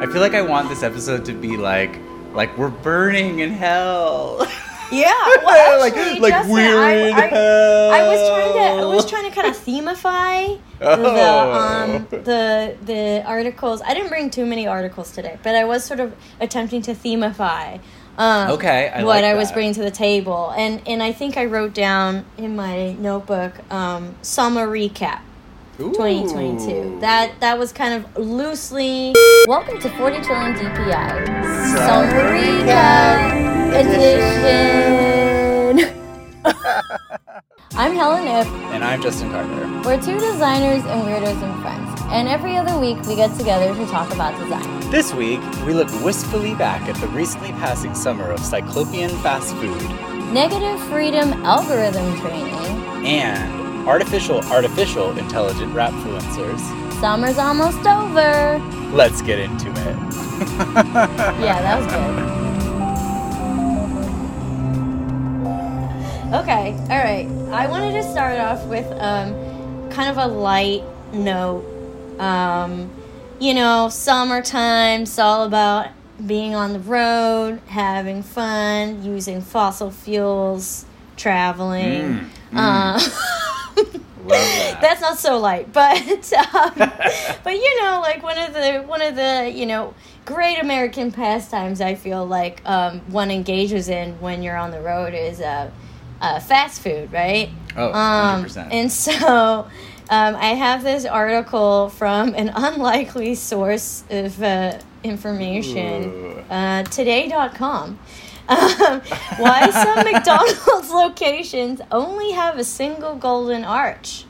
I feel like I want this episode to be like like we're burning in hell. Yeah, well, actually, like like Justin, we're I, in I, hell. I was trying to I was trying to kind of themify the Oh. um the the articles. I didn't bring too many articles today, but I was sort of attempting to themify. Um, Okay, I what like I was bringing to the table, and and I think I wrote down in my notebook um, summer recap. Ooh. 2022. That that was kind of loosely. Welcome to 40 trillion DPI Summer Recap Edition. I'm Helen If. And I'm Justin Carter. We're two designers and weirdos and friends, and every other week we get together to talk about design. This week, we look wistfully back at the recently passing summer of cyclopean fast food Negative freedom algorithm training. and artificial artificial intelligent rap influencers. Summer's almost over. Let's get into it. Yeah, that was good. Okay, all right. I wanted to start off with um, kind of a light note. Um, you know, summertime, it's all about being on the road, having fun, using fossil fuels, traveling. Mm, Uh, Love that. that's not so light, but um, but you know, like one of the one of the you know great American pastimes. I feel like um, one engages in when you're on the road is uh, uh, fast food, right? Oh, Um, 100%. and so um, I have this article from an unlikely source of uh, information, uh, today.com. Um, why some McDonald's locations only have a single golden arch.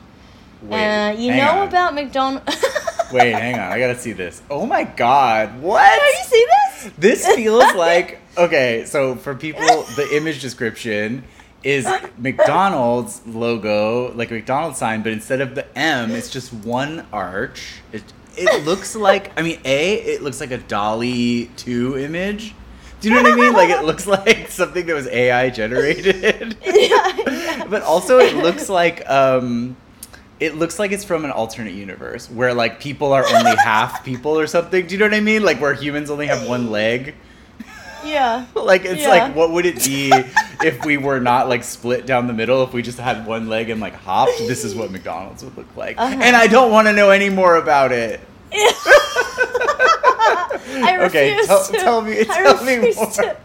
Wait, uh, you know on. about McDonald's. Wait, hang on. I gotta see this. Oh my god. What? Have you seen this? This feels like okay. So for people, the image description is McDonald's logo, like a McDonald's sign, but instead of the M, it's just one arch. It it looks like I mean, a it looks like a DALL-E two image. Do you know what I mean? Like it looks like something that was AI generated. yeah, but also it looks like um it looks like it's from an alternate universe where like people are only half people or something. Do you know what I mean? Like where humans only have one leg. yeah. Like it's Yeah. like what would it be if we were not like split down the middle if we just had one leg and like hopped? This is what McDonald's would look like. Uh-huh. And I don't want to know any more about it. I refuse Okay, tell- to. tell me- I tell me refuse more. to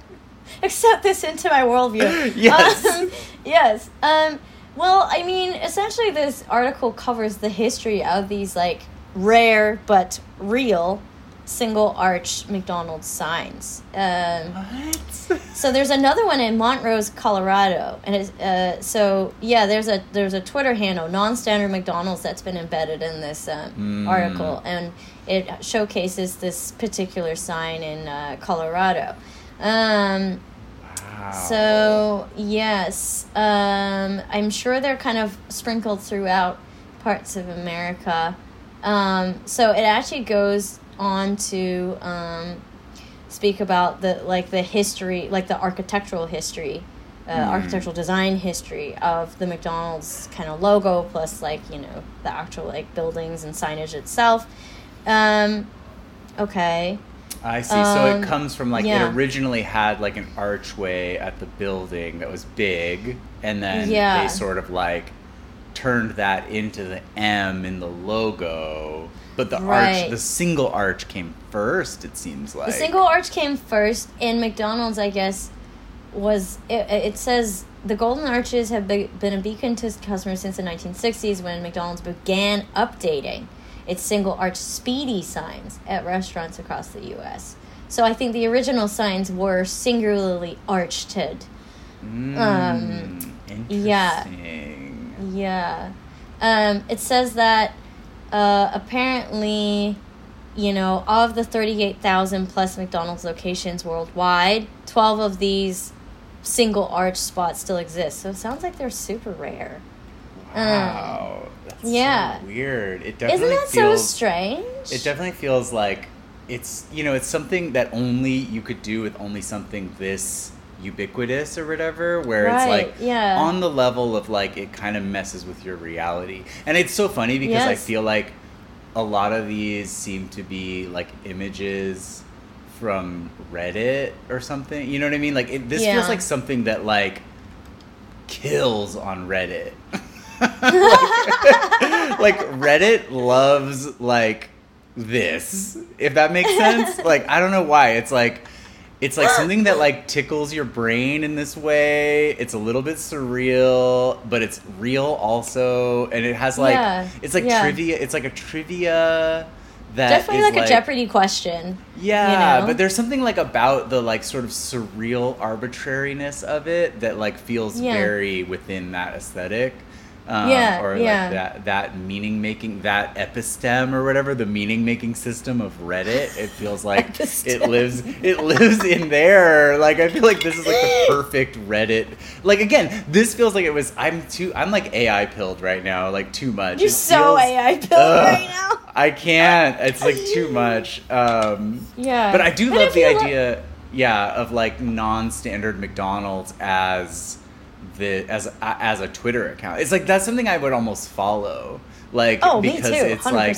accept this into my worldview. Yes. Um, yes. Um, well, I mean, essentially, this article covers the history of these like rare but real single arch McDonald's signs. Um, What? so there's another one in Montrose, Colorado, and it's, uh, so yeah, there's a there's a Twitter handle, non-standard McDonald's, that's been embedded in this um, Mm. article, and it showcases this particular sign in uh, Colorado. Um, Wow. so yes, um, I'm sure they're kind of sprinkled throughout parts of America. Um, so it actually goes on to um, speak about the like the history, like the architectural history, uh, architectural design history of the McDonald's kind of logo, plus like you know the actual like buildings and signage itself. Um, okay. I see. so Um, it comes from like yeah. it originally had like an archway at the building that was big, and then Yeah. they sort of like turned that into the M in the logo. But the Right. arch, the single arch came first. It seems like The single arch came first, and McDonald's, I guess, was it, it says the golden arches have be- been a beacon to customers since the 1960s when McDonald's began updating its single arch speedy signs at restaurants across the U.S. So I think the original signs were singularly arched. Mm, um, yeah. Yeah. Um, it says that uh, apparently, you know, of the 38,000 plus McDonald's locations worldwide, 12 of these single arch spots still exist. So it sounds like they're super rare. Wow, that's yeah. so weird. It Isn't definitely that feels. so strange? It definitely feels like it's you know it's something that only you could do with only something this ubiquitous or whatever where it's like yeah. on the level of like it kind of messes with your reality and it's so funny because i feel like a lot of these seem to be like images from Reddit or something. You know what I mean? Like it, this Yeah. feels like something that like kills on Reddit. like, like Reddit loves like this. If that makes sense. Like I don't know why. It's like it's like something that like tickles your brain in this way. It's a little bit surreal, but it's real also, and it has like Yeah, it's like yeah. trivia. It's like a trivia that Definitely is, like, a Jeopardy question. Yeah, you know? but there's something like about the like sort of surreal arbitrariness of it that like feels Yeah. very within that aesthetic. Um, Yeah, or yeah. like that that meaning making that epistem or whatever the meaning making system of Reddit. It feels like it lives it lives in there. Like I feel like this is like the perfect Reddit. Like again, this feels like it was. I'm too. I'm like AI pilled right now. Like too much. You're It so feels- AI pilled Ugh. right now. I can't. It's like too much. Um, Yeah. but I do But love the idea, yeah, of like non-standard McDonald's as the as as a Twitter account. It's like that's something I would almost follow. Like Oh, me because too, it's like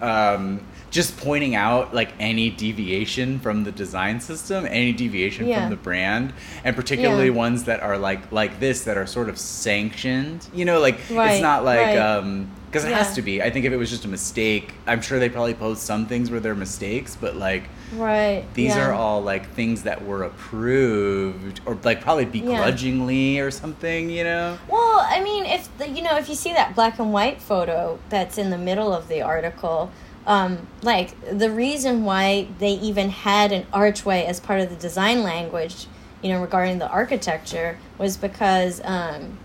um just pointing out like any deviation from the design system, any deviation Yeah. from the brand, and particularly Yeah. ones that are like like this that are sort of sanctioned. You know, like Right, it's not like right. um because it Yeah. has to be. I think if it was just a mistake, I'm sure they probably post some things where they're mistakes, but like Right. these yeah. are all like things that were approved or like probably begrudgingly or something, you know? Well, I mean, if the, you know, if you see that black and white photo that's in the middle of the article, um, like the reason why they even had an archway as part of the design language, you know, regarding the architecture, was because um,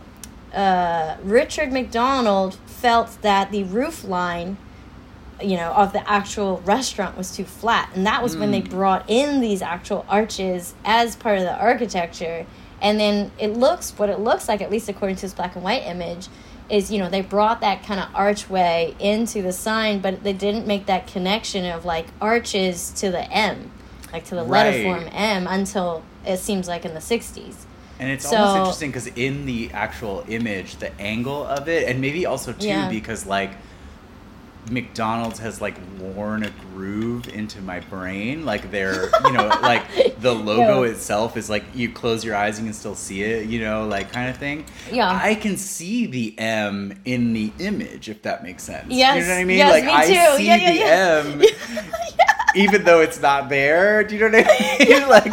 uh, Richard McDonald felt that the roof line you know of the actual restaurant was too flat. And that was when they brought in these actual arches as part of the architecture. And then it looks what it looks like at least according to this black and white image is you know they brought that kind of archway into the sign but they didn't make that connection of like arches to the m like to the letter form m until it seems like in the 60s And it's So- almost interesting because in the actual image, the angle of it, and maybe also too Yeah. because like McDonald's has like worn a groove into my brain. Like they're, you know, like the logo Yeah. itself is like you close your eyes, you can still see it, you know, like kind of thing. Yeah. I can see the M in the image, if that makes sense. you know what I mean? yes, like me I too. see Yeah, yeah, the yeah. M. Even though it's not there, do you know what I mean? like,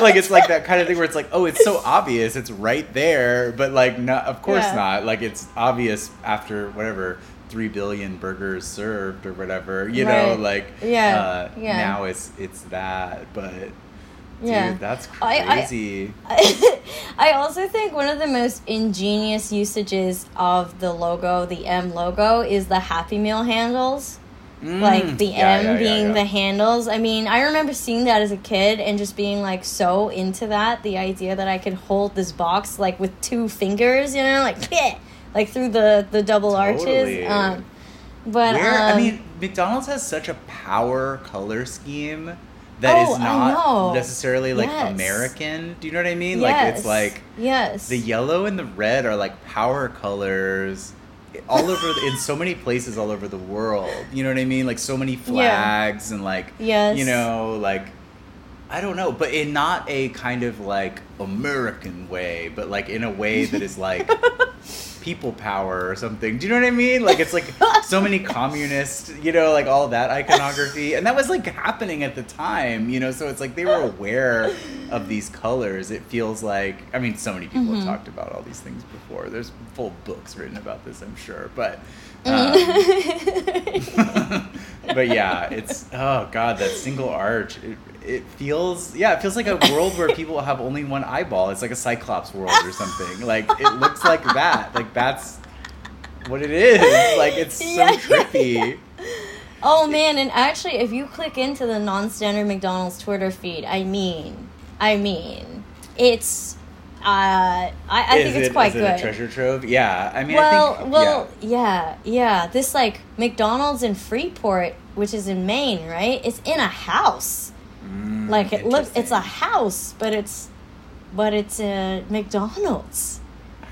like it's like that kind of thing where it's like, oh, it's so obvious, it's right there, but like, not, of course Yeah. not. Like it's obvious after whatever three billion burgers served or whatever, you know, like Yeah, uh, yeah. now it's it's that, but Yeah. dude, that's I- I- crazy. I also think one of the most ingenious usages of the logo, the M logo, is the Happy Meal handles. Like Mm. the Yeah, M yeah, being yeah. the handles. I mean, I remember seeing that as a kid and just being like so into that. The idea that I could hold this box like with two fingers, you know, like like through the the double Totally. arches. Um, but Where I um, mean, McDonald's has such a power color scheme that is Oh, I not necessarily like Yes. American. Do you know what I mean? Like it's like yes, the yellow and the red are like power colors all over the, in so many places all over the world. You know what I mean? Like so many flags and like Yes. you know like I don't know, but in not a kind of like American way, but like in a way that is like people power or something. Do you know what I mean? Like it's like so many communist, you know, like all that iconography. And that was like happening at the time, you know, so it's like they were aware of these colors. It feels like I mean so many people have talked about all these things before. There's full books written about this, I'm sure. But um, but yeah, it's oh god, that single arch. It, it feels yeah, it feels like a world where people have only one eyeball. It's like a cyclops world or something. Like it looks like that. Like that's what it is. Like it's so Yeah, yeah, trippy. Oh man, and actually, if you click into the non-standard McDonald's Twitter feed, I mean, I mean, it's, uh, I, I is think it's it, quite good. it a treasure trove? Yeah, I mean, well, I think well, yeah. yeah. yeah, This like McDonald's in Freeport, which is in Maine, right? It's in a house. Mm, Like it looks, it's a house, but it's, but it's a McDonald's.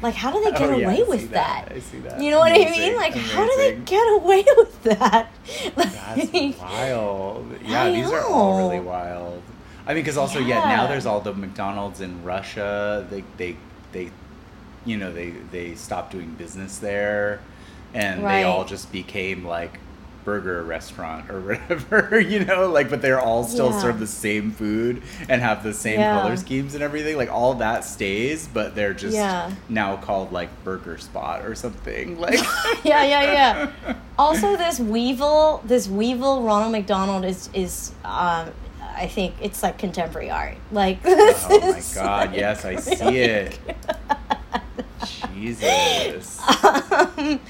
Like, how do they get Oh, yeah, away with that. that? I see that. You know what I mean? Like, how do they get away with that? That's wild. Yeah, I these are all really wild. I mean, because also, yeah. now there's all the McDonald's in Russia. They, they, they, you know, they they stopped doing business there, and they all just became like burger restaurant or whatever. You know, like, but they're all still Yeah. serve the same food and have the same Yeah. color schemes and everything. Like all that stays, but they're just Yeah. now called like Burger Spot or something. Like, yeah, yeah, yeah. Also, this Weevil, this Weevil Ronald McDonald is is, um, I think it's like contemporary art. Like, Oh my god, like, yes, I see really it. Jesus. Um,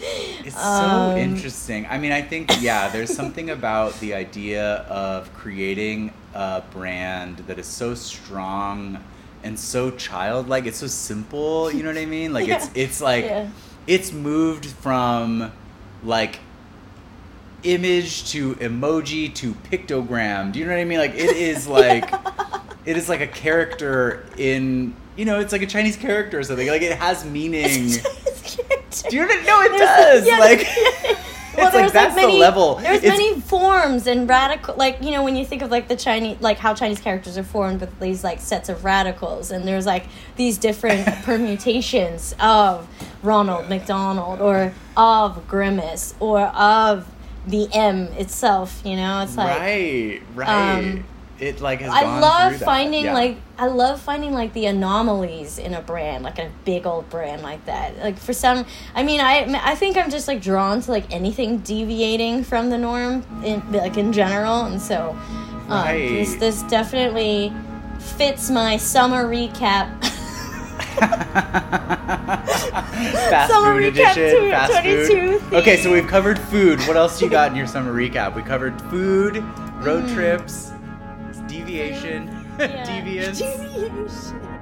It's so um, interesting. I mean, I think, yeah, there's something about the idea of creating a brand that is so strong and so childlike. It's so simple, you know what I mean? Like, it's, it's like, Yeah. it's moved from like image to emoji to pictogram. Do you know what I mean? Like, it is like, it is like a character in you know it's like a chinese character or something. Like it has meaning. Do you know no it There's- does? yeah, like yeah. it's like that's many, the level. There's It's- many forms and radical, like you know, when you think of like the Chinese, like how Chinese characters are formed with these like sets of radicals, and there's like these different permutations of Ronald McDonald or of Grimace or of the M itself. You know, it's like right right. um, it like has I love finding Yeah. like I love finding like the anomalies in a brand, like a big old brand like that. Like for some, I mean, I I think I'm just like drawn to like anything deviating from the norm, in like in general, and so um, this Right. this definitely fits my summer recap. fast Summer food recap edition fast 22 food okay so we've covered food what else you got in your summer recap we covered food road Mm. trips deviation Yeah. deviance Deviation.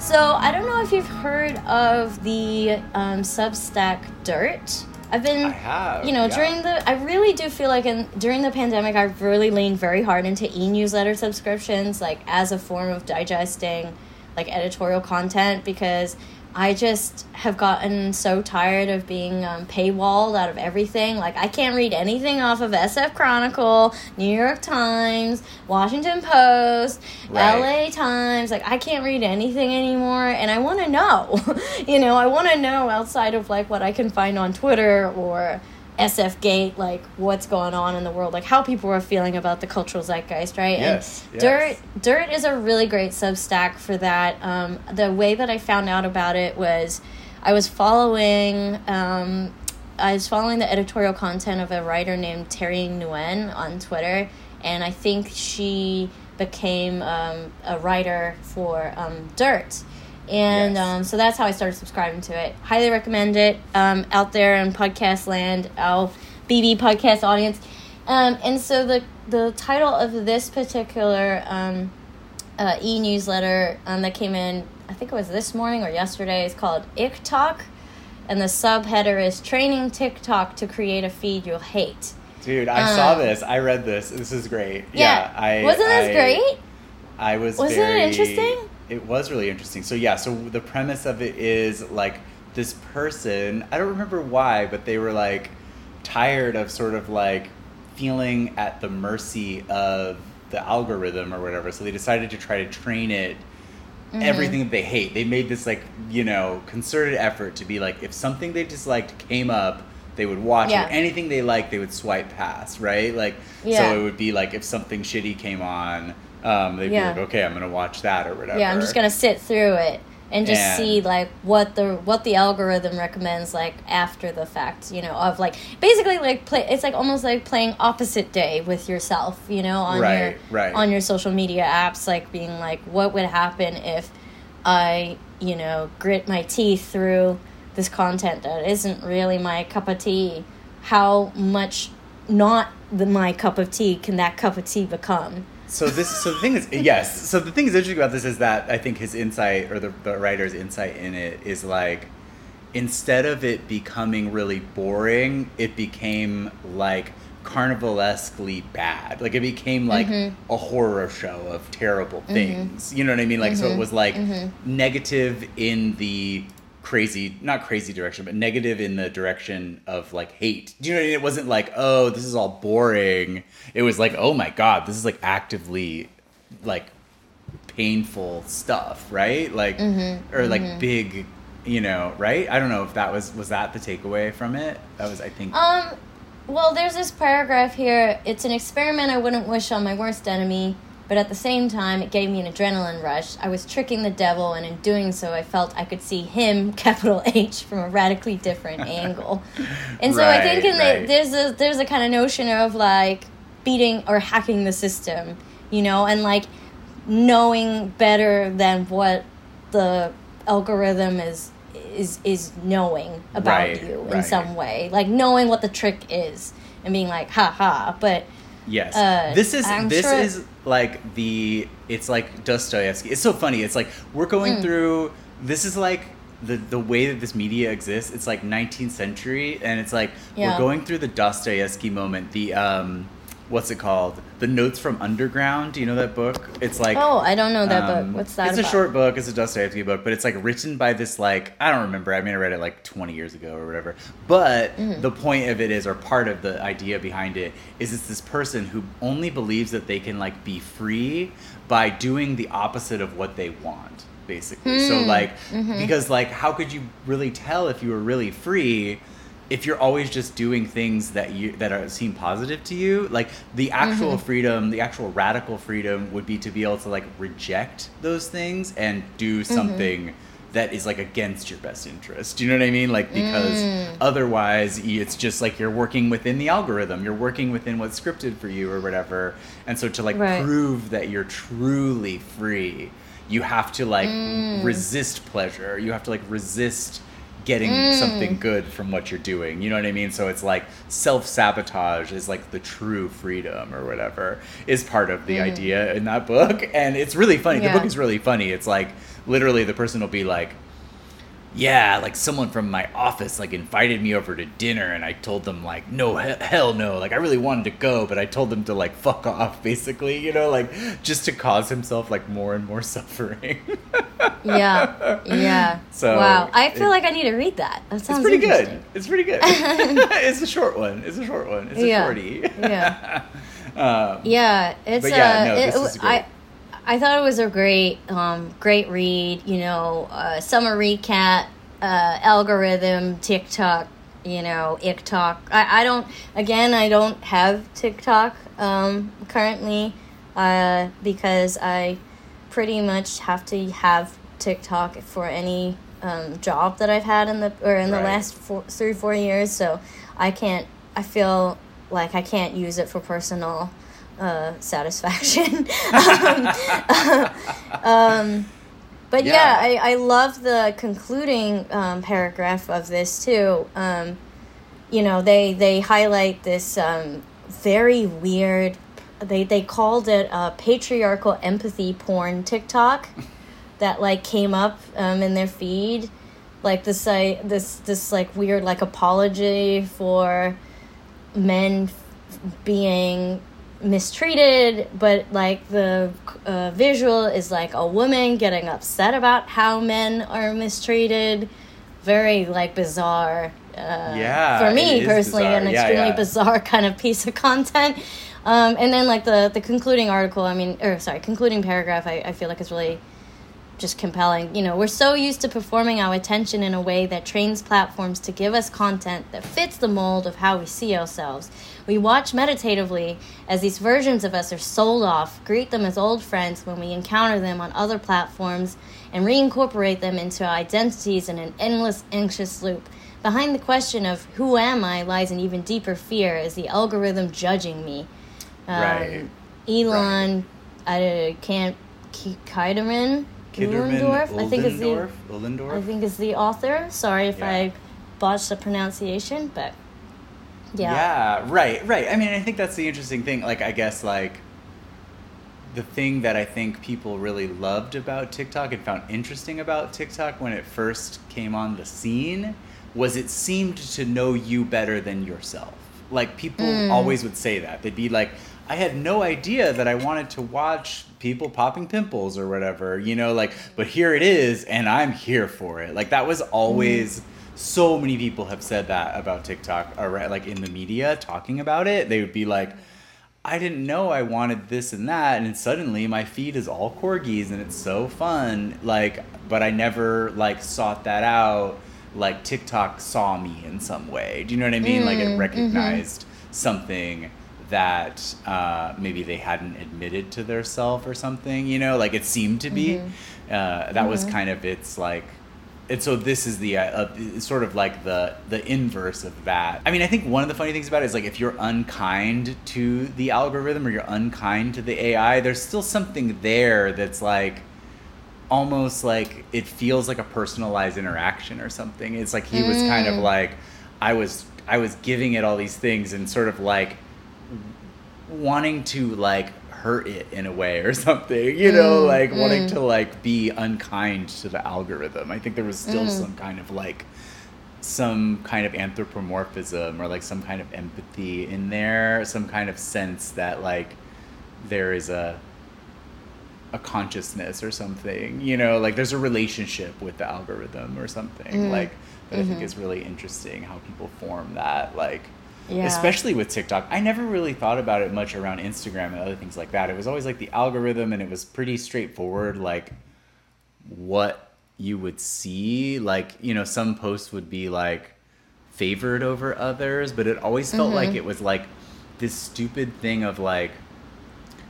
So I don't know if you've heard of the um, Substack Dirt. I've been, I have, you know, yeah. during the. I really do feel like in during the pandemic, I've really leaned very hard into e-newsletter subscriptions, like as a form of digesting, like editorial content, because I just have gotten so tired of being um, paywalled out of everything. Like I can't read anything off of SF Chronicle, New York Times, Washington Post, Right. LA Times. Like I can't read anything anymore, and I want to know. you know, I want to know outside of like what I can find on Twitter or SF Gate, like what's going on in the world, like how people are feeling about the cultural zeitgeist, right? Yes, And yes. Dirt Dirt is a really great Substack for that. Um, the way that I found out about it was I was following um, I was following the editorial content of a writer named Terry Nguyen on Twitter, and I think she became um, a writer for um, Dirt. And Yes. um, so that's how I started subscribing to it. Highly recommend it um, out there in podcast land, our BB podcast audience. Um, and so the the title of this particular um, uh, e newsletter um, that came in, I think it was this morning or yesterday, is called IkTok, and the subheader is "Training TikTok to Create a Feed You'll Hate." Dude, I saw Um, this. I read this. This is great. Yeah, Yeah, I wasn't this I- great? I was. Wasn't it interesting? It was really interesting. So yeah, so the premise of it is like this person. I don't remember why, but they were like tired of sort of like feeling at the mercy of the algorithm or whatever. So they decided to try to train it Mm-hmm. everything that they hate. They made this like you know concerted effort to be like if something they disliked came up. They would watch Yeah. it. Anything they liked, they would swipe past, right? Like, Yeah. so it would be like if something shitty came on, um, they'd Yeah. be like, okay, I'm gonna watch that or whatever. Yeah, I'm just gonna sit through it and just And- see like what the what the algorithm recommends like after the fact, you know, of like basically like play. It's like almost like playing opposite day with yourself, you know, on Right, your right. on your social media apps, like being like, what would happen if I, you know, grit my teeth through this content that isn't really my cup of tea? How much not the my cup of tea can that cup of tea become? So this so the thing is yes. So the thing is interesting about this is that i think his insight or the, the writer's insight in it is like instead of it becoming really boring it became like carnivalesquely bad. Like it became like Mm-hmm. a horror show of terrible things. You know what i mean? Like so it was like Mm-hmm. negative in the crazy not crazy direction but negative in the direction of like hate. Do you know what I mean? it wasn't like oh this is all boring. It was like oh my god this is like actively like painful stuff right? Like Mm-hmm. or like big you know right? I don't know if that was was that the takeaway from it. That was i think Um, well, there's this paragraph here. It's an experiment I wouldn't wish on my worst enemy, but at the same time, it gave me an adrenaline rush. I was tricking the devil, and in doing so, I felt I could see him, capital H, from a radically different angle. And so I think Right, in right. the, there's a there's a kind of notion of like beating or hacking the system, you know, and like knowing better than what the algorithm is is is knowing about Right, you in right. some way like knowing what the trick is and being like ha ha but Yes. Uh, this is I'm this sure- is like the it's like Dostoevsky. It's so funny. It's like we're going Mm. through this is like the the way that this media exists. It's like 19th century and it's like Yeah. we're going through the Dostoevsky moment. The um what's it called? The Notes from Underground. Do you know that book? It's like oh i don't know that um, book what's that It's about? a short book. It's a Dostoevsky book, but it's like written by this like I don't remember. I mean, I read it like 20 years ago or whatever. But Mm-hmm. the point of it is, or part of the idea behind it is, it's this person who only believes that they can like be free by doing the opposite of what they want, basically. So Hmm. like Mm-hmm. because like how could you really tell if you were really free? If you're always just doing things that you that are seem positive to you like the actual Mm-hmm. freedom the actual radical freedom would be to be able to like reject those things and do Mm-hmm. something that is like against your best interest do you know what i mean like because Mm. otherwise it's just like you're working within the algorithm you're working within what's scripted for you or whatever and so to like Right. prove that you're truly free you have to like Mm. resist pleasure you have to like resist getting Mm. something good from what you're doing. You know what I mean? So it's like self sabotage is like the true freedom or whatever is part of the idea in that book. And it's really funny. Mm. Yeah. The book is really funny. It's like literally the person will be like, yeah, like someone from my office like invited me over to dinner and I told them like no he- hell no like I really wanted to go but I told them to like fuck off basically you know like just to cause himself like more and more suffering. yeah yeah So, wow i feel it- like i need to read that that sounds it's pretty good. It's pretty good. it's a short one. It's a short one. It's a Yeah. shorty. Yeah. um, Yeah, it's yeah, uh, no, it, this is great. I I thought it was a great um great read, you know, uh, summer recap, uh, algorithm, TikTok, you know, TikTok. I, I don't again I don't have TikTok um currently uh because I pretty much have to have TikTok for any um, job that I've had in the or in the Right. last four, three four years. So I can't. I feel like I can't use it for personal uh, satisfaction. um, um, but yeah, Yeah. I, I love the concluding um, paragraph of this too. Um, you know, they they highlight this um, very weird. They they called it uh, patriarchal empathy porn TikTok that like came up um, in their feed, like this like this this like weird like apology for men f- being mistreated, but like the uh, visual is like a woman getting upset about how men are mistreated. Very like bizarre. Uh, Yeah, for me personally, bizarre. an Yeah, extremely yeah. bizarre kind of piece of content. Um, and then like the the concluding article, I mean, or sorry, concluding paragraph, I, I feel like is really just compelling. You know, we're so used to performing our attention in a way that trains platforms to give us content that fits the mold of how we see ourselves. We watch meditatively as these versions of us are sold off, greet them as old friends when we encounter them on other platforms, and reincorporate them into our identities in an endless, anxious loop. Behind the question of who am I lies an even deeper fear is the algorithm judging me. Um, Right. Elon, I can't, K- Kiderman, Kiderman I think is the? I think is the author. Sorry if Yeah. I botched the pronunciation, but yeah. Yeah, right, right. I mean, I think that's the interesting thing. Like, I guess, like, the thing that I think people really loved about TikTok and found interesting about TikTok when it first came on the scene was it seemed to know you better than yourself. Like people Mm. always would say that. They'd be like, I had no idea that I wanted to watch people popping pimples or whatever, you know, like, but here it is and I'm here for it. Like that was always so many people have said that about TikTok or like in the media talking about it. They would be like, I didn't know I wanted this and that, and suddenly my feed is all corgis and it's so fun. Like, but I never like sought that out. Like TikTok saw me in some way. Do you know what I mean? like Mm, it mhm. recognized something that uh, maybe they hadn't admitted to their self or something. You know, like it seemed to be. Uh, that was kind of its like and so this is the uh, uh, sort of like the the inverse of that. I mean, I think one of the funny things about it is like if you're unkind to the algorithm or you're unkind to the AI, there's still something there that's like almost like it feels like a personalized interaction or something. It's like he was kind of Mm. like I was I was giving it all these things and sort of like wanting to like hurt it in a way or something you know Mm, like wanting mm. to like be unkind to the algorithm i think there was still Mm. some kind of like some kind of anthropomorphism or like some kind of empathy in there some kind of sense that like there is a a consciousness or something you know like there's a relationship with the algorithm or something Mm. like that i think Mhm. is really interesting how people form that like Yeah. especially with TikTok. I never really thought about it much around Instagram and other things like that. It was always like the algorithm and it was pretty straightforward like what you would see. Like, you know, some posts would be like favored over others, but it always felt like mm-hmm. it was like this stupid thing of like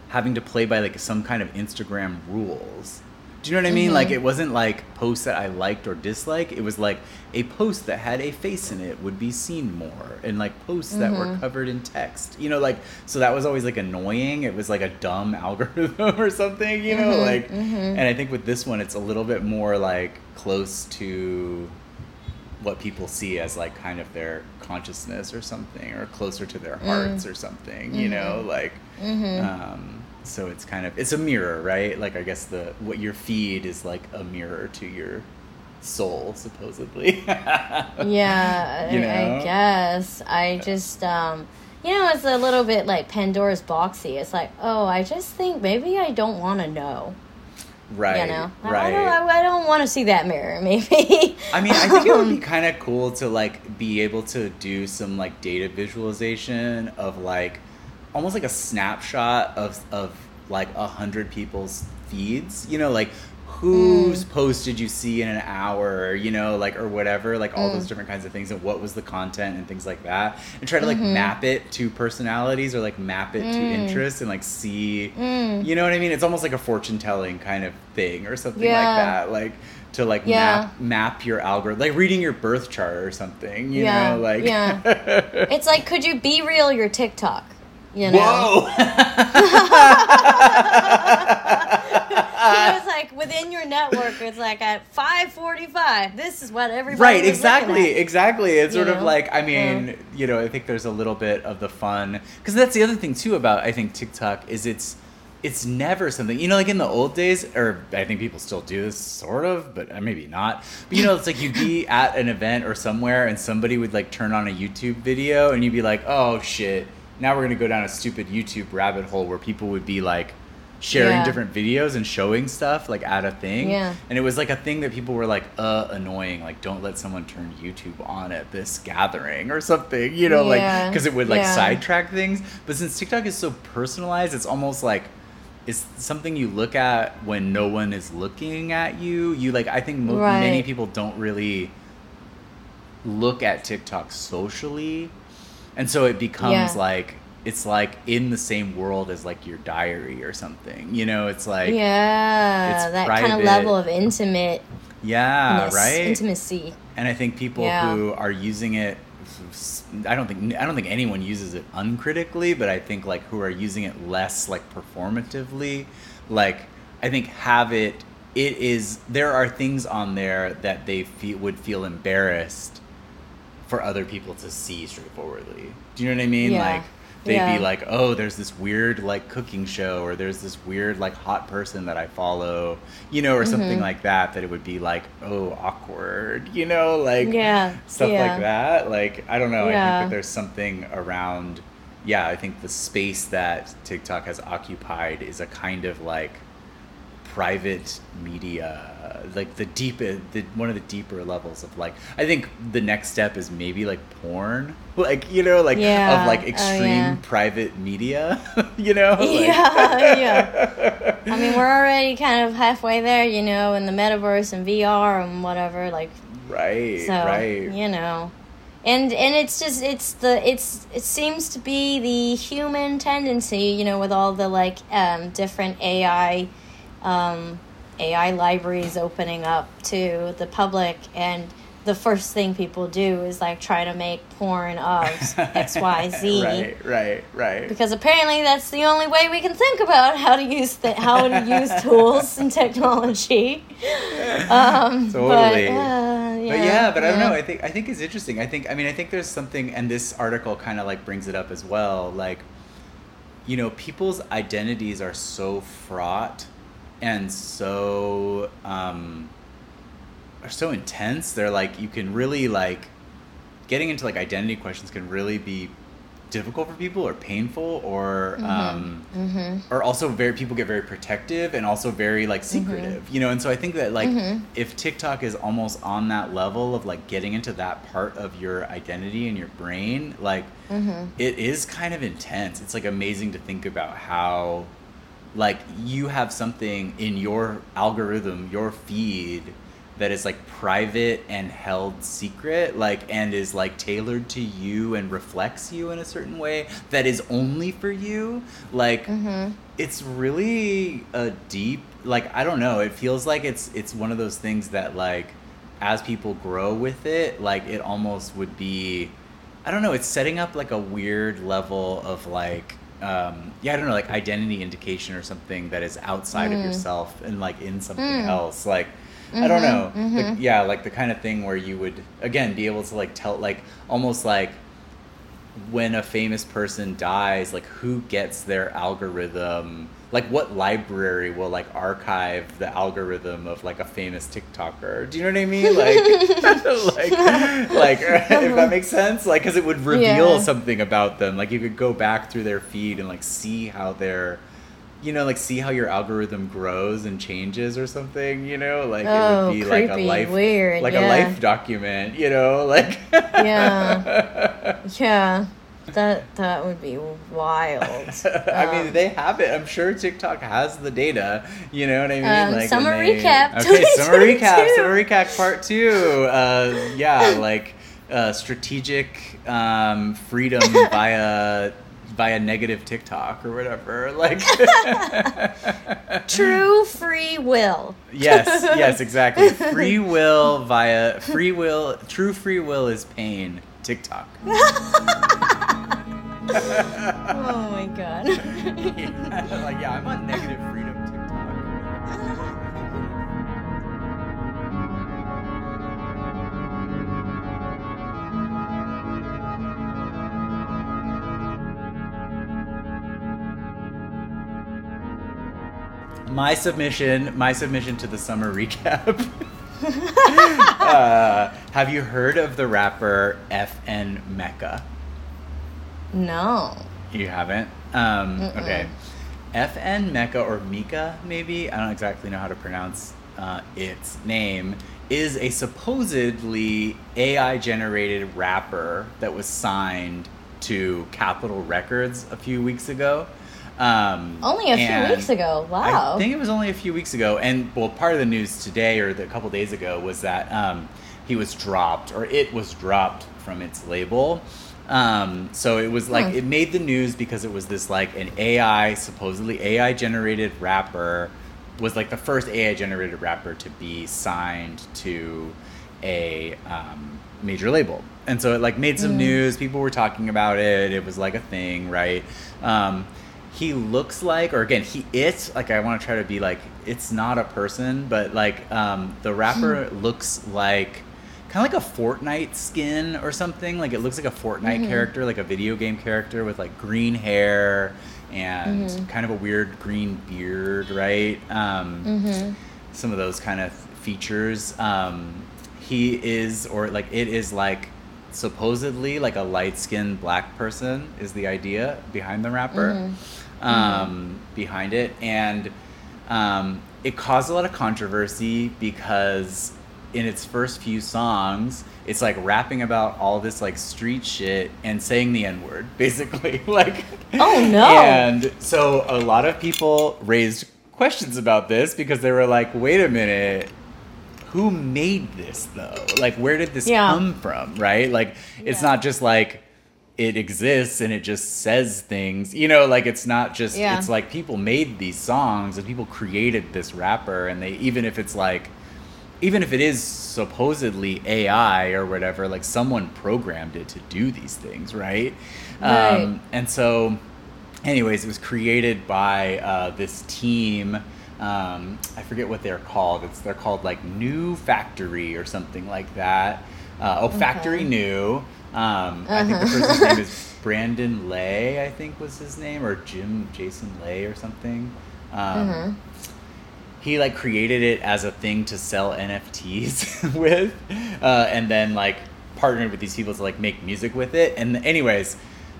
having to play by like some kind of Instagram rules. Do you know what I mean? Like mm-hmm. it wasn't like posts that I liked or disliked. It was like a post that had a face in it would be seen more, and like posts that were mm-hmm. covered in text. You know, like so that was always like annoying. It was like a dumb algorithm or something. You know, mm-hmm. like and I think with this one, it's a little bit more like close to what people see as like kind of their consciousness or something, or closer to their hearts mm. or something. You know, like. Um, so it's kind of it's a mirror, right? Like I guess the what your feed is like a mirror to your soul, supposedly. yeah, You I, I guess. I just, um, you know, it's a little bit like Pandora's boxy. It's like, oh, I just think maybe I don't want to know. right. you know, right. I don't, I, don't want to see that mirror. Maybe. I mean, I think it would be kind of cool to like be able to do some like data visualization of like almost like a snapshot of of like a hundred people's feeds. You know, like whose Mm. post did you see in an hour? You know, like or whatever, like all Mm. those different kinds of things, and what was the content and things like that, and try to like Mm-hmm. map it to personalities or like map it to Mm. interests and like see. Mm. You know what I mean? It's almost like a fortune telling kind of thing or something like that. Like to like Yeah. map map your algorithm, like reading your birth chart or something. You Yeah, know, like yeah. It's like, could you be real your TikTok? You know? Whoa! You know, it's like within your network, it's like at 545, this is what everybody right, exactly, exactly. It's You sort of like I mean, you know, I think there's a little bit of the fun because that's the other thing too about I think TikTok is it's it's never something you know like in the old days or I think people still do this sort of, but uh, maybe not. But you know, it's like you'd be at an event or somewhere and somebody would like turn on a YouTube video and you'd be like, oh shit, now we're gonna go down a stupid YouTube rabbit hole where people would be like sharing Yeah. different videos and showing stuff like at a thing Yeah. and it was like a thing that people were like uh annoying like don't let someone turn youtube on at this gathering or something you know like because it would like Yeah. sidetrack things but since tiktok is so personalized it's almost like it's something you look at when no one is looking at you you like i think mo- Right. many people don't really look at tiktok socially and so it becomes Yeah. like it's like in the same world as like your diary or something you know it's like yeah, it's that kind of level of intimate, yeah right intimacy. and I think people Yeah. who are using it, I don't think I don't think anyone uses it uncritically, but I think like who are using it less like performatively, like I think have it. It is there are things on there that they feel, would feel embarrassed for other people to see straightforwardly. Do you know what I mean? Yeah. Like they'd Yeah. be like, "Oh, there's this weird like cooking show, or there's this weird like hot person that I follow, you know, or something Mhm. like that." That it would be like, "Oh, awkward," you know, like Yeah, stuff yeah. like that. Like I don't know. I think that there's something around. Yeah, I think the space that TikTok has occupied is a kind of like private media like the deep the one of the deeper levels of like i think the next step is maybe like porn like you know like Yeah. of like Oh, extreme yeah. private media you know like- Yeah, yeah. I mean, we're already kind of halfway there, you know, in the metaverse and VR and whatever. Like, right so right you know, and and it's just it's the it's it seems to be the human tendency, you know, with all the like um, different AI um, AI libraries opening up to the public and. The first thing people do is like try to make porn of X Y Z, right right right because apparently that's the only way we can think about how to use the, how to use tools and technology. Um, Totally. But, uh, yeah, but yeah, but I don't yeah. know. I think I think it's interesting. I think I mean I think there's something, and this article kind of like brings it up as well. Like, you know, people's identities are so fraught and so um, are so intense. They're like you can really like getting into like identity questions can really be difficult for people or painful or um, Mm-hmm. or also very people get very protective and also very like secretive you know and so i think that like Mhm. if tiktok is almost on that level of like getting into that part of your identity and your brain like Mm-hmm. it is kind of intense it's like amazing to think about how like you have something in your algorithm your feed that is like private and held secret like and is like tailored to you and reflects you in a certain way that is only for you like Mm-hmm. it's really a deep like i don't know it feels like it's it's one of those things that like as people grow with it like it almost would be i don't know it's setting up like a weird level of like um yeah i don't know like identity indication or something that is outside of Mm. yourself and like in something Mm. else like i don't Mhm, know mhm. Like, yeah like the kind of thing where you would again be able to like tell like almost like when a famous person dies, like who gets their algorithm? Like what library will like archive the algorithm of like a famous TikToker? Do you know what I mean? Like, like, like if that uh-huh. makes sense. Like, because it would reveal Yeah. something about them. Like you could go back through their feed and like see how their you know, like see how your algorithm grows and changes or something, you know? Like it Oh, would be like a life weird, like a life document, you know, like Yeah. Yeah, that that would be wild. I mean, Um, they have it. I'm sure TikTok has the data. You know what I mean? Um, and summer they- recap, Okay, summer recap. 2022. Summer recap part two. Uh, yeah, like uh, strategic um, freedom via via negative TikTok or whatever. Like. True free will. Yes, yes, exactly. Free will via free will. True free will is pain. TikTok. Oh my god. Yeah, like yeah, I'm on negative freedom TikTok. My submission, my submission to the summer recap. uh, have you heard of the rapper FN Meka? No. You haven't? Um, okay. FN Meka or Mika, maybe? I don't exactly know how to pronounce uh, its name. Is a supposedly AI generated rapper that was signed to Capitol Records a few weeks ago. Um, Only a few weeks ago. Wow. I think it was only a few weeks ago. And, well, part of the news today or the, a couple days ago was that um, he was dropped or it was dropped from its label. Um, so it was like Hmm. it made the news because it was this like an AI supposedly AI generated rapper was like the first AI generated rapper to be signed to a um, major label, and so it like made some Mm. news. People were talking about it. It was like a thing, right? Um, he looks like, or again, he it like I want to try to be like it's not a person, but like um, the rapper looks like kind of like a Fortnite skin or something. Like it looks like a Fortnite character, like a video game character with like green hair and kind of a weird green beard, right? Um, Some of those kind of features. Um, he is, or like it is like supposedly like a light skinned black person is the idea behind the rapper um, behind it and um, it caused a lot of controversy because in its first few songs it's like rapping about all this like street shit and saying the n-word basically like Oh, no. and so a lot of people raised questions about this because they were like wait a minute who made this though? Like, where did this Yeah. come from? Right? Like, it's Yeah. not just like it exists and it just says things. You know, like it's not just. Yeah. It's like people made these songs and people created this rapper, and they even if it's like, even if it is supposedly AI or whatever, like someone programmed it to do these things, right? Right. Um, and so anyways, it was created by uh, this team. Um, I forget what they're called. It's they're called like New Factory or something like that. Uh, oh, Factory New. Um, I think the Uh-huh. person's name is Brandon Le. I think was his name, or Jim Jason Le or something. Um, Mhm. He like created it as a thing to sell NFTs with, uh, and then like partnered with these people to like make music with it. And anyways,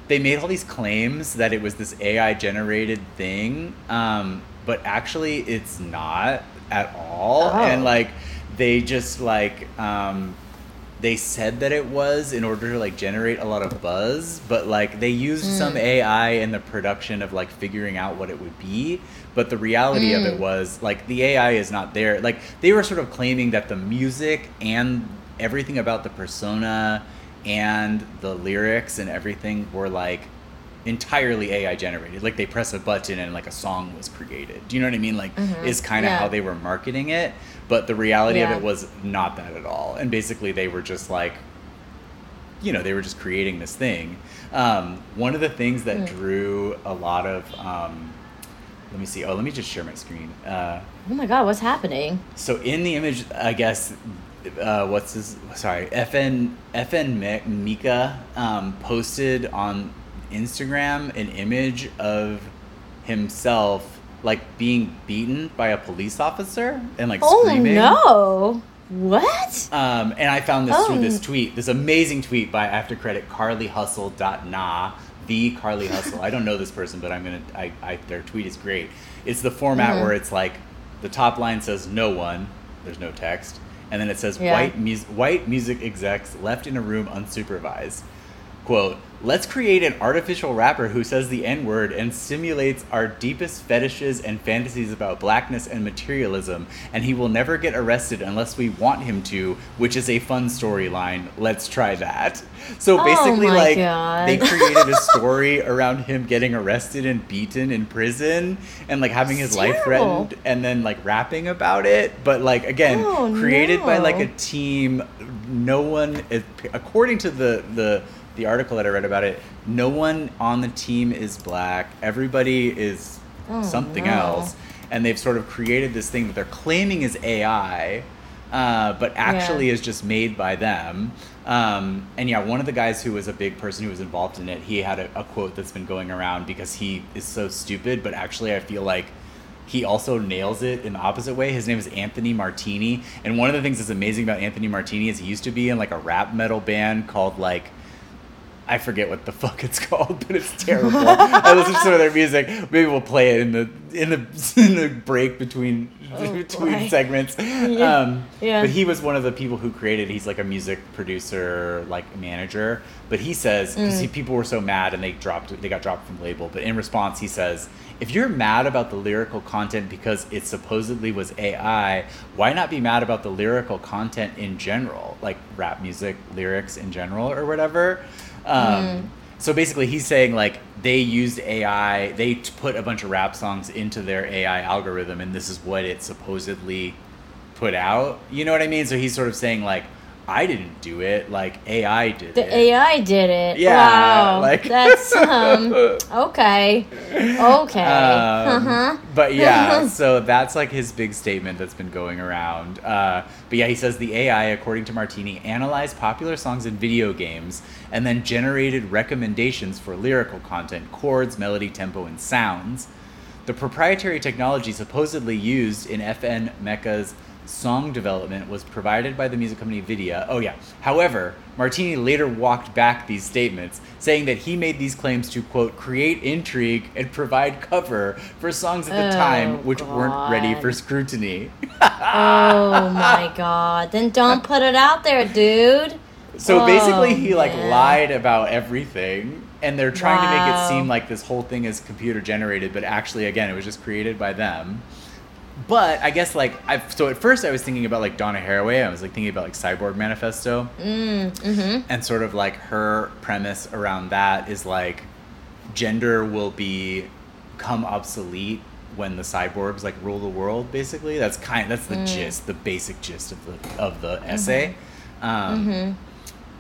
they made all these claims that it was this AI generated thing, um, but actually it's not at all. Oh. And like they just like um, they said that it was in order to like generate a lot of buzz, but like they used some AI in the production of like figuring out what it would be. But the reality of it Mm. was like the AI is not there. Like they were sort of claiming that the music and everything about the persona and the lyrics and everything were like entirely AI generated. Like they press a button and like a song was created. Do you know what I mean? Like Mhm. is kind of Yeah. how they were marketing it. But the reality Yeah. of it was not that at all. And basically they were just like you know, they were just creating this thing. Um, one of the things that Mm. drew a lot of um, let me see. Oh, let me just share my screen. Uh, Oh my god, what's happening? so in the image, I guess, uh, what's his? Sorry, FN FN Mi- Mika um, posted on Instagram an image of himself like being beaten by a police officer and like Oh screaming. no! What? Um, and I found this through Oh. this tweet, this amazing tweet by I have to credit carlyhustle.nah, the Carly Hustle. I don't know this person, but I'm gonna. I, I their tweet is great. It's the format Mhm. where it's like the top line says no one, there's no text, and then it says Yeah. white mus- white music execs left in a room unsupervised. Quote, let's create an artificial rapper who says the N word and simulates our deepest fetishes and fantasies about blackness and materialism, and he will never get arrested unless we want him to, which is a fun storyline. Let's try that. So Oh basically, my like, God. they created a story around him getting arrested and beaten in prison and like having his life Terrible. threatened and then like rapping about it. But like, again, Oh, created by like a team no one according to the the the article that I read about it, no one on the team is black. Everybody is Oh, something no. else, and they've sort of created this thing that they're claiming is AI, uh, but actually is just made by them. Um, and yeah, one of the guys who was a big person who was involved in it, he had a, a quote that's been going around because he is so stupid, but actually I feel like he also nails it in the opposite way. His name is Anthony Martini, and one of the things that's amazing about Anthony Martini is he used to be in like a rap metal band called like I forget what the fuck it's called, but it's terrible. I listen to some of their music. Maybe we'll play it in the in the in the break between Oh, between boy. segments. Yeah. Um, Yeah. But he was one of the people who created. He's like a music producer, like manager. But he says because Mm. people were so mad and they dropped they got dropped from label. But in response, he says. If you're mad about the lyrical content because it supposedly was AI, why not be mad about the lyrical content in general, like rap music lyrics in general or whatever? Um, Mm. So basically, he's saying like they used AI, they t- put a bunch of rap songs into their AI algorithm, and this is what it supposedly put out. You know what I mean? So he's sort of saying like, I didn't do it. Like AI did The it. The AI did it. Yeah, wow. like- that's um okay. Okay. Um, uh-huh. But yeah, so that's like his big statement that's been going around. Uh, but yeah, he says the AI, according to Martini, analyzed popular songs in video games and then generated recommendations for lyrical content, chords, melody, tempo, and sounds. The proprietary technology supposedly used in FN Meka's song development was provided by the music company Vydia. Oh, yeah. However, Martini later walked back these statements, saying that he made these claims to, quote, create intrigue and provide cover for songs at the Oh, time which weren't ready for scrutiny. oh my god. Then don't put it out there, dude. So Oh, basically, he oh, like man. lied about everything, and they're trying to make it seem like this whole thing is computer generated, but actually, again, it was just created by them. But I guess like I so at first I was thinking about like Donna Haraway. I was like thinking about like Cyborg Manifesto, Mm, mm-hmm. and sort of like her premise around that is like gender will be come obsolete when the cyborgs like rule the world. Basically, that's kind that's the Mm. gist, the basic gist of the of the essay. Um, Mm-hmm.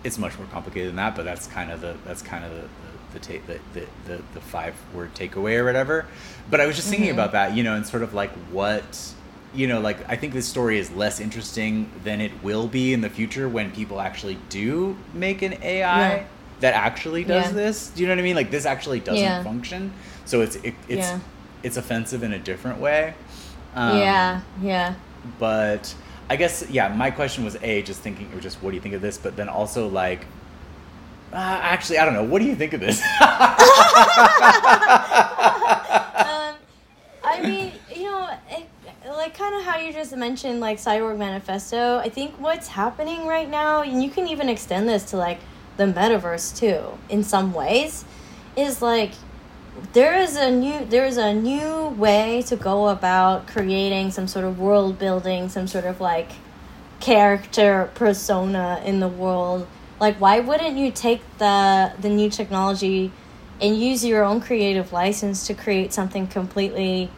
It's much more complicated than that, but that's kind of the that's kind of the the the, ta- the, the, the, five word takeaway or whatever. But I was just thinking Mhm. about that, you know, and sort of like what you know, like I think this story is less interesting than it will be in the future when people actually do make an AI Yeah. that actually does Yeah. this. Do you know what I mean? Like this actually doesn't Yeah. function, so it's it, it's it's offensive in a different way. Um, yeah, yeah. but I guess yeah, my question was a just thinking or just what do you think of this, but then also like. Uh, actually, I don't know. What do you think of this? um, I mean, you know, it, like kind of how you just mentioned, like Cyborg Manifesto. I think what's happening right now, and you can even extend this to like the metaverse too, in some ways, is like there is a new there is a new way to go about creating some sort of world building, some sort of like character persona in the world. Like, why wouldn't you take the the new technology and use your own creative license to create something completely,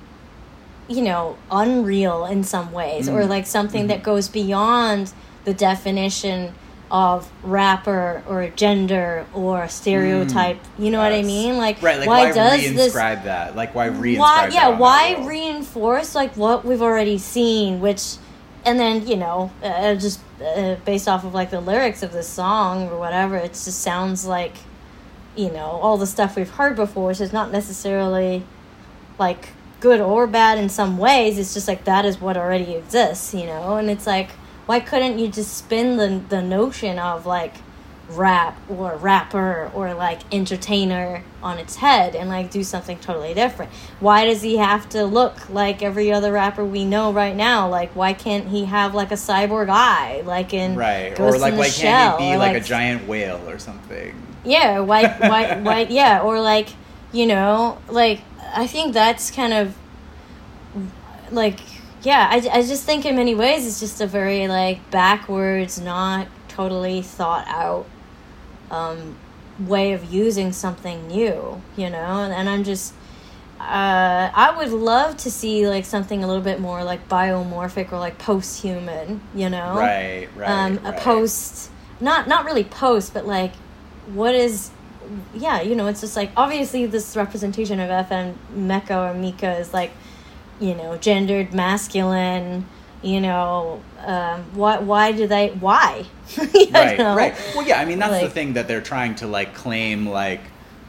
you know, unreal in some ways, or Mm. like something that goes beyond the definition of rapper or gender or stereotype. You know what I mean? Like, right, like why, why, does this? that? Like why reinscribe why yeah why reinforce like what we've already seen which and then you know uh, just uh, based off of like the lyrics of this song or whatever it just sounds like you know all the stuff we've heard before which is not necessarily like good or bad in some ways it's just like that is what already exists you know and it's like why couldn't you just spin the the notion of like rap or rapper or like entertainer on its head and like do something totally different. Why does he have to look like every other rapper we know right now? Like why can't he have like a cyborg eye like in right, Ghost or like why Shell, can't he be or, like, a giant whale or something? yeah, why, why, why, yeah, or like, you know, like, I think that's kind of, like, yeah, I, I just think in many ways it's just a very, like, backwards, not totally thought out, um, way of using something new, you know, and, and I'm just, uh, I would love to see, like, something a little bit more, like, biomorphic or, like, post-human, you know? Right, right. um, right. a post not not really post but like what is yeah you know it's just like obviously this representation of FN Meka or mika is like you know gendered masculine you know um, why why do they why right, know? right. Well, yeah, I mean that's the thing that they're trying to like claim, like,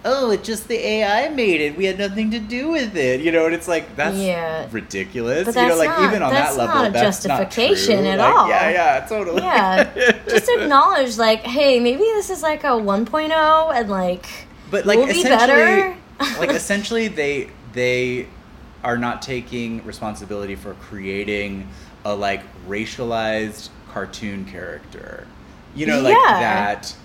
oh, it's just the AI made it. We had nothing to do with it, you know. And it's like that's Yeah. ridiculous. But you know, that's like not- even on that level, not a that's justification not at Like, all. Yeah, yeah, totally. yeah just acknowledge like hey maybe this is like a 1.0 and like but like we'll be essentially, better like essentially, they they are not taking responsibility for creating a like racialized cartoon character. You know, like Yeah. that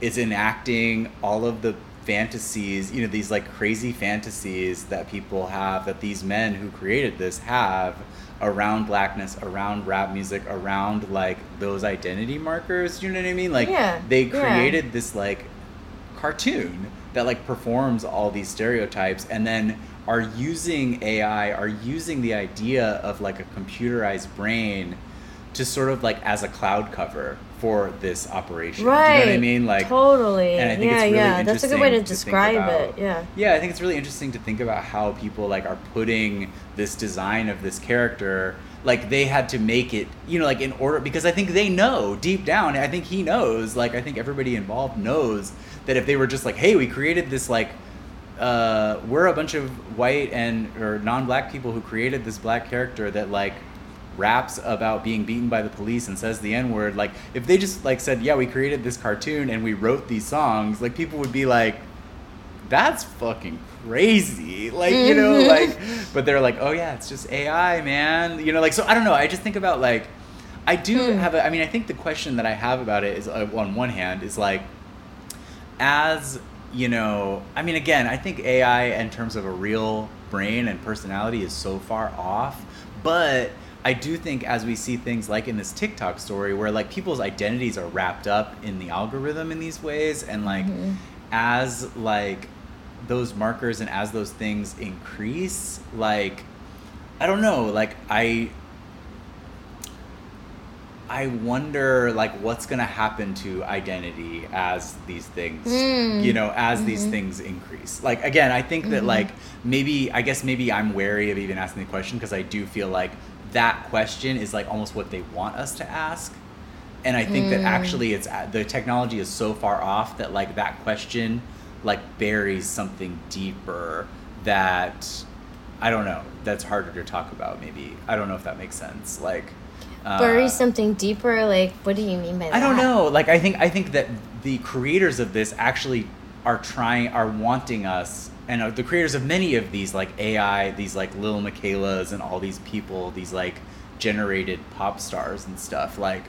is enacting all of the fantasies, you know, these like crazy fantasies that people have, that these men who created this have around blackness, around rap music, around like those identity markers. You know what I mean? Like Yeah, they yeah. created this like cartoon that like performs all these stereotypes and then are using AI, are using the idea of like a computerized brain to sort of like as a cloud cover for this operation. Right. Do you know what I mean? Like totally. and I think yeah, it's really yeah. That's a good way to think describe about- it. Yeah. Yeah, I think it's really interesting to think about how people like are putting this design of this character like they had to make it, you know, like in order because I think they know deep down, I think he knows, like I think everybody involved knows that if they were just like, "Hey, we created this like uh, we're a bunch of white and or non-black people who created this black character that like raps about being beaten by the police and says the n-word like if they just like said yeah we created this cartoon and we wrote these songs like people would be like that's fucking crazy like you know Mhm. like but they're like oh yeah it's just ai man you know like so i don't know i just think about like i do Hmm. have a i mean i think the question that i have about it is uh, on one hand is like as you know i mean again i think ai in terms of a real brain and personality is so far off but i do think as we see things like in this tiktok story where like people's identities are wrapped up in the algorithm in these ways and like Mhm. as like those markers and as those things increase like i don't know like i I wonder like what's gonna happen to identity as these things Mm. you know as these Mhm. things increase like again I think that Mhm. like maybe I guess maybe I'm wary of even asking the question because I do feel like that question is like almost what they want us to ask and I think that Mm. actually it's the technology is so far off that like that question like buries something deeper that I don't know that's harder to talk about maybe I don't know if that makes sense like uh, Bury something deeper. Like, what do you mean by that? I don't know. Like I think I think that the creators of this actually are trying are wanting us and uh, the creators of many of these like AI, these like Lil Miquelas and all these people, these like generated pop stars and stuff like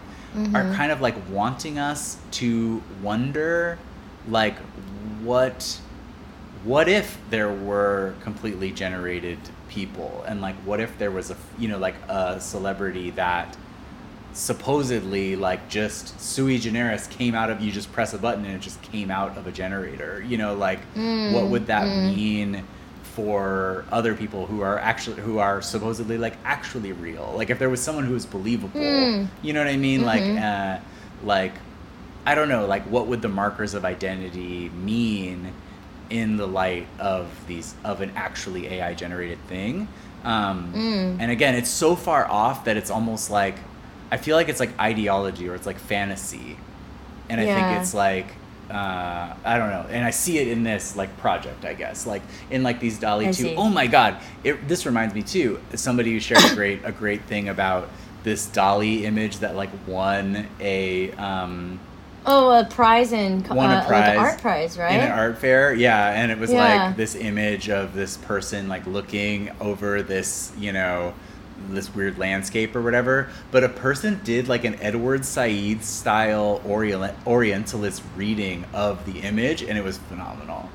are Mhm. kind of like wanting us to wonder like what what if there were completely generated people and like what if there was a you know like a celebrity that supposedly like just sui generis came out of you just press a button and it just came out of a generator you know like Mm, what would that mm. mean for other people who are actually who are supposedly like actually real like if there was someone who was believable Mm. you know what i mean Mhm. like uh like i don't know like what would the markers of identity mean in the light of these of an actually ai generated thing um Mm. and again it's so far off that it's almost like i feel like it's like ideology or it's like fantasy and i Yeah. think it's like uh, I don't know, and I see it in this like project, I guess, like in like these DALL-E two. see. Oh my God! It, this reminds me too. Somebody who shared a great a great thing about this DALL-E image that like won a um, Oh, a prize in won a uh, prize like an art prize, right? in an art fair. Yeah, and it was Yeah. like this image of this person like looking over this, you know, this weird landscape or whatever. But a person did like an Edward Said style Orient- Orientalist reading of the image, and it was phenomenal.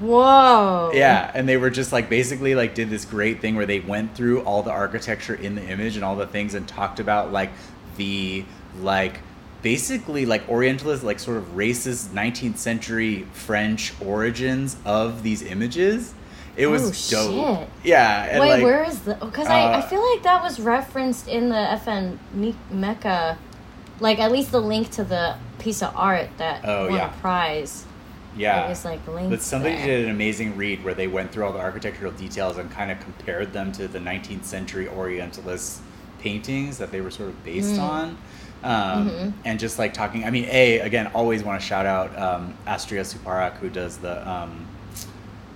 Whoa. Yeah, and they were just like basically like did this great thing where they went through all the architecture in the image and all the things and talked about like the like basically like orientalist like sort of racist 19th century French origins of these images. It was Oh, dope. shit. Yeah, and Wait, like where is the? Because I, I uh, feel like that was referenced in the FN Me- Meka, like at least the link to the piece of art that Oh, won yeah. a prize. yeah. It was like linked. But somebody there. did an amazing read where they went through all the architectural details and kind of compared them to the 19th century Orientalist paintings that they were sort of based Mm. on. Um, Mhm. And just like talking, I mean, A, again, always want to shout out um, Astria Suparak, who does the um,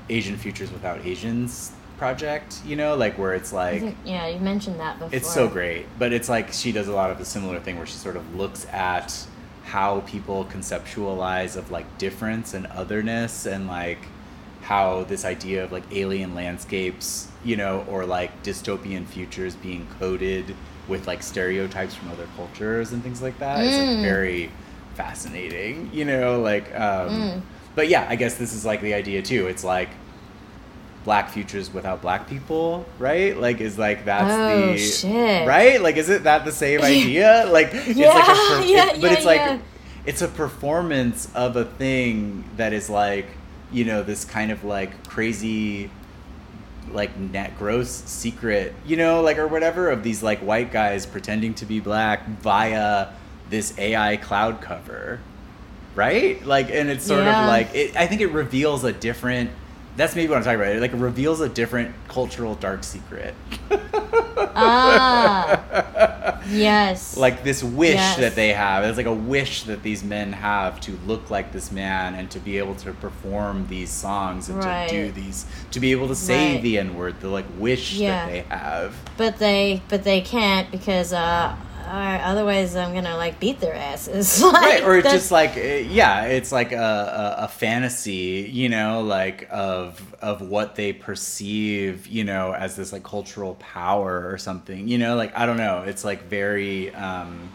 Asian Futures Without Asians project, you know, like where it's like. think- yeah, you mentioned that before. It's so great, but it's like she does a lot of the similar thing where she sort of looks at how people conceptualize of like difference and otherness and like how this idea of like alien landscapes, you know, or like dystopian futures being coded with like stereotypes from other cultures and things like that. It's like Mm. very fascinating, you know, like um Mm. But yeah, I guess this is like the idea too. It's like black futures without black people, right? Like is like that's Oh, the shit. right? Like is it that the same idea? Like it's like a Yeah, per- yeah, it- but yeah, it's like yeah. it's a performance of a thing that is like, you know, this kind of like crazy like net gross secret, you know, like or whatever of these like white guys pretending to be black via this AI cloud cover, right? Like, and it's sort Yeah. of like it, I think it reveals a different. That's maybe what I'm talking about. It like reveals a different cultural dark secret. Ah. Yes. like this wish Yes. that they have. It's like a wish that these men have to look like this man and to be able to perform these songs and Right. to do these, to be able to say Right. the N word, the like wish Yeah. that they have. But they, but they can't because uh, otherwise I'm gonna like beat their asses. like, right or that's- just like uh, yeah it's like a, a, a fantasy you know like of of what they perceive you know as this like cultural power or something you know like i don't know it's like very um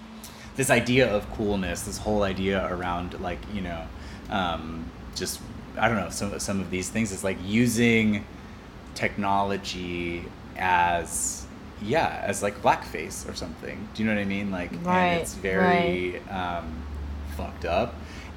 this idea of coolness this whole idea around like you know um just i don't know some some of these things is like using technology as yeah as like blackface or something do you know what i mean like Right, and it's very um, fucked up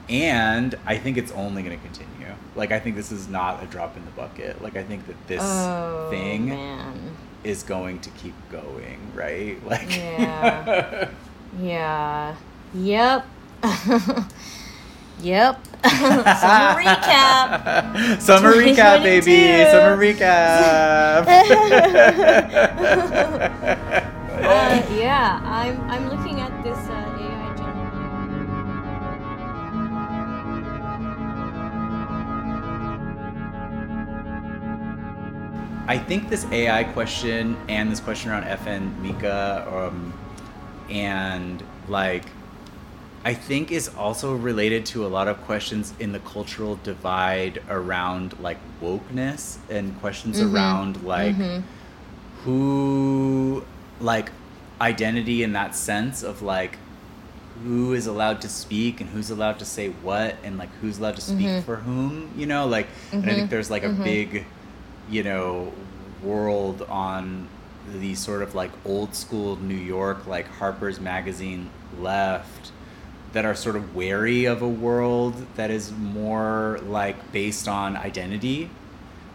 and i think it's only going to continue like i think this is not a drop in the bucket like i think that this oh, thing man. is going to keep going right like Yeah. Yeah. Yep. yep. Summer recap. summer recap baby summer recap Uh, yeah, I'm I'm looking at this uh. I think this AI question and this question around FN Mika, um, and like, I think is also related to a lot of questions in the cultural divide around like wokeness and questions Mhm. around like Mhm. who, like, identity in that sense of like who is allowed to speak and who's allowed to say what and like who's allowed to speak Mhm. for whom, you know, like, and I think Mhm. there's like a Mhm. big you know, world on the sort of like old school New York, like Harper's Magazine left, that are sort of wary of a world that is more like based on identity.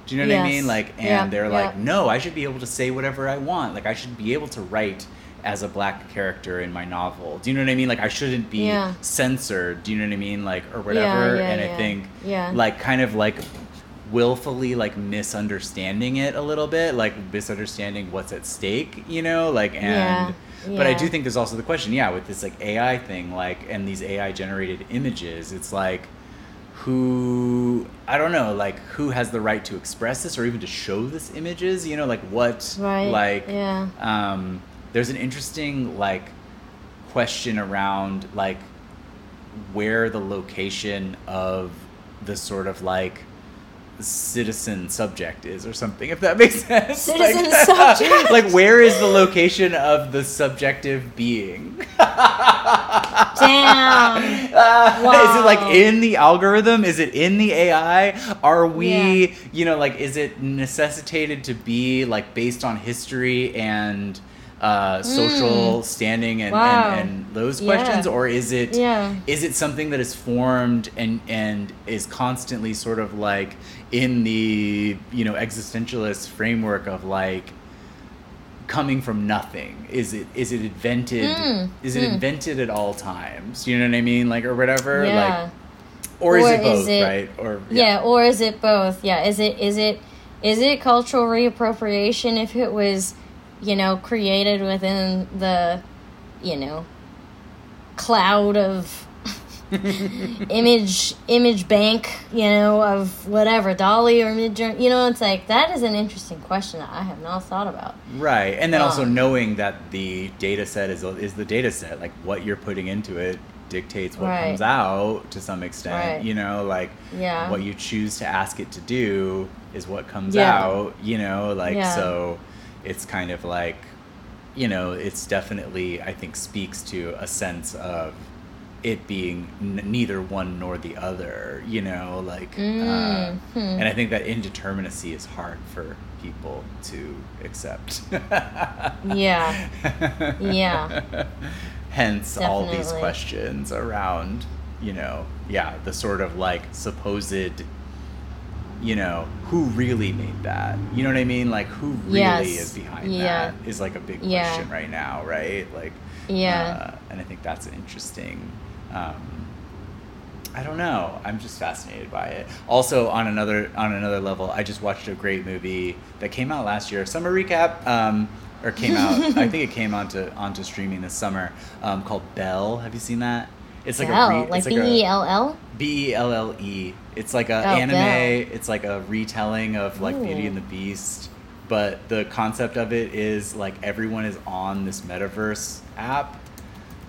Do you know what I mean? Like, and Yeah, they're yeah. like, no, I should be able to say whatever I want. Like, I should be able to write as a black character in my novel. Do you know what I mean? Like, I shouldn't be Yeah. censored. Do you know what I mean? Like, or whatever. yeah, and I think, Yeah. like, kind of like willfully like misunderstanding it a little bit like misunderstanding what's at stake you know like and Yeah, but i do think there's also the question yeah with this like ai thing like and these ai generated images it's like who i don't know like who has the right to express this or even to show this images you know like what Right, like yeah. um there's an interesting like question around like where the location of the sort of like citizen subject is or something if that makes sense Citizen like, subject. like where is the location of the subjective being Damn. Uh, Is it like in the algorithm? Is it in the AI? Are we, Yeah. you know, like, is it necessitated to be like based on history and uh, social standing and, Mm. Wow. and, and those Yeah. questions, or is it Yeah. is it something that is formed and and is constantly sort of like in the you know existentialist framework of like coming from nothing is it is it invented Mm, is it mm. invented at all times you know what i mean like or whatever Yeah. like or, is it both is it- right or yeah. or is it both? Yeah, is it is it is it cultural reappropriation if it was, you know, created within the, you know, cloud of image image bank, you know, of whatever DALL-E or Midjourney. You know, it's like that is an interesting question that I have not thought about. right and then also Um, knowing that the data set is is the data set like what you're putting into it dictates what Right. comes out to some extent Right. you know like Yeah. what you choose to ask it to do is what comes Yeah. out you know like Yeah. so it's kind of like you know it's definitely i think speaks to a sense of it being n- neither one nor the other you know like uh, Mm, hmm. and i think that indeterminacy is hard for people to accept Yeah. Yeah. hence all these questions around you know yeah the sort of like supposed you know, who really made that? You know what I mean? Like, who really Yes. is behind Yeah. that is like a big Yeah. question right now, right? Like, Yeah. uh, and I think that's an interesting. Um, I don't know. I'm just fascinated by it. Also, on another on another level, I just watched a great movie that came out last year. Summer recap, um, or came out. I think it came onto onto streaming this summer. Um, called Belle. Have you seen that? It's like Bell, a re- like B E L L. B E L L E. It's like a Oh, anime. Belle. It's like a retelling of like Beauty and the Beast, but the concept of it is like everyone is on this metaverse app,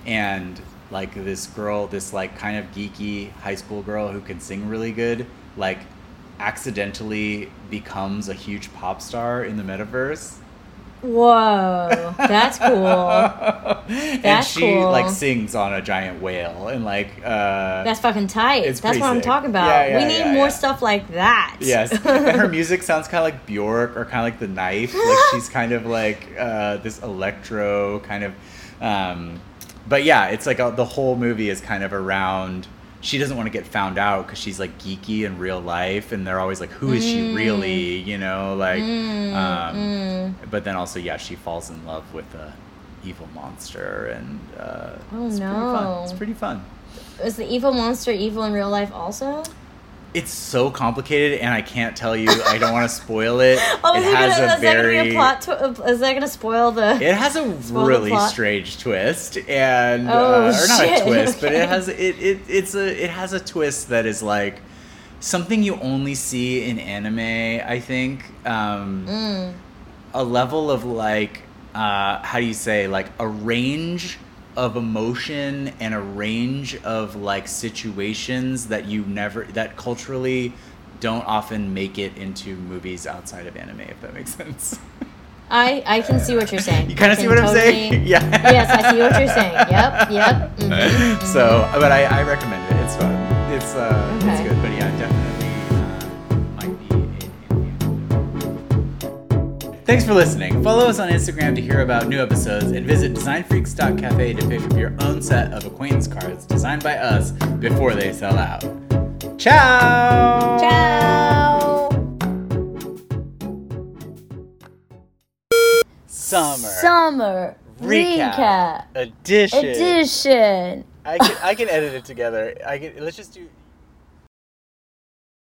and like this girl, this like kind of geeky high school girl who can sing really good, like accidentally becomes a huge pop star in the metaverse. Whoa, that's cool. and she cool. like sings on a giant whale and like uh That's fucking tight. That's what I'm talking about. Yeah, yeah, we need yeah, more stuff like that. Yes, and her music sounds kind of like Bjork or kind of like The Knife. Like she's kind of like uh, this electro kind of. Um, but yeah, it's like a, the whole movie is kind of around. She doesn't want to get found out because she's like geeky in real life, and they're always like, "Who is she really?" You know, like. Mm, um, mm. But then also, yeah, she falls in love with a evil monster, and uh, Oh, it's pretty fun. It's pretty fun. Is the evil monster evil in real life also? It's so complicated, and I can't tell you. I don't want to spoil it. Oh, it has gonna, a is that gonna very. be a plot? Tw- is that gonna spoil the? It has a really strange twist, and Oh, uh, or not shit, a twist, but it has it, it it's a it has a twist that is like something you only see in anime. I think um, Mm. a level of like uh, how do you say like a range of emotion and a range of like situations that you never that culturally don't often make it into movies outside of anime if that makes sense I I can see what you're saying. you kind of see what i'm saying yeah yes, I see what you're saying. Yep, yep. mhm, so but I, I recommend it it's fun it's uh it's Okay. good but yeah Thanks for listening. Follow us on Instagram to hear about new episodes and visit designfreaks.cafe to pick up your own set of acquaintance cards designed by us before they sell out. Ciao! Ciao. Summer Summer recap, recap edition. edition. I can I can edit it together. I can let's just do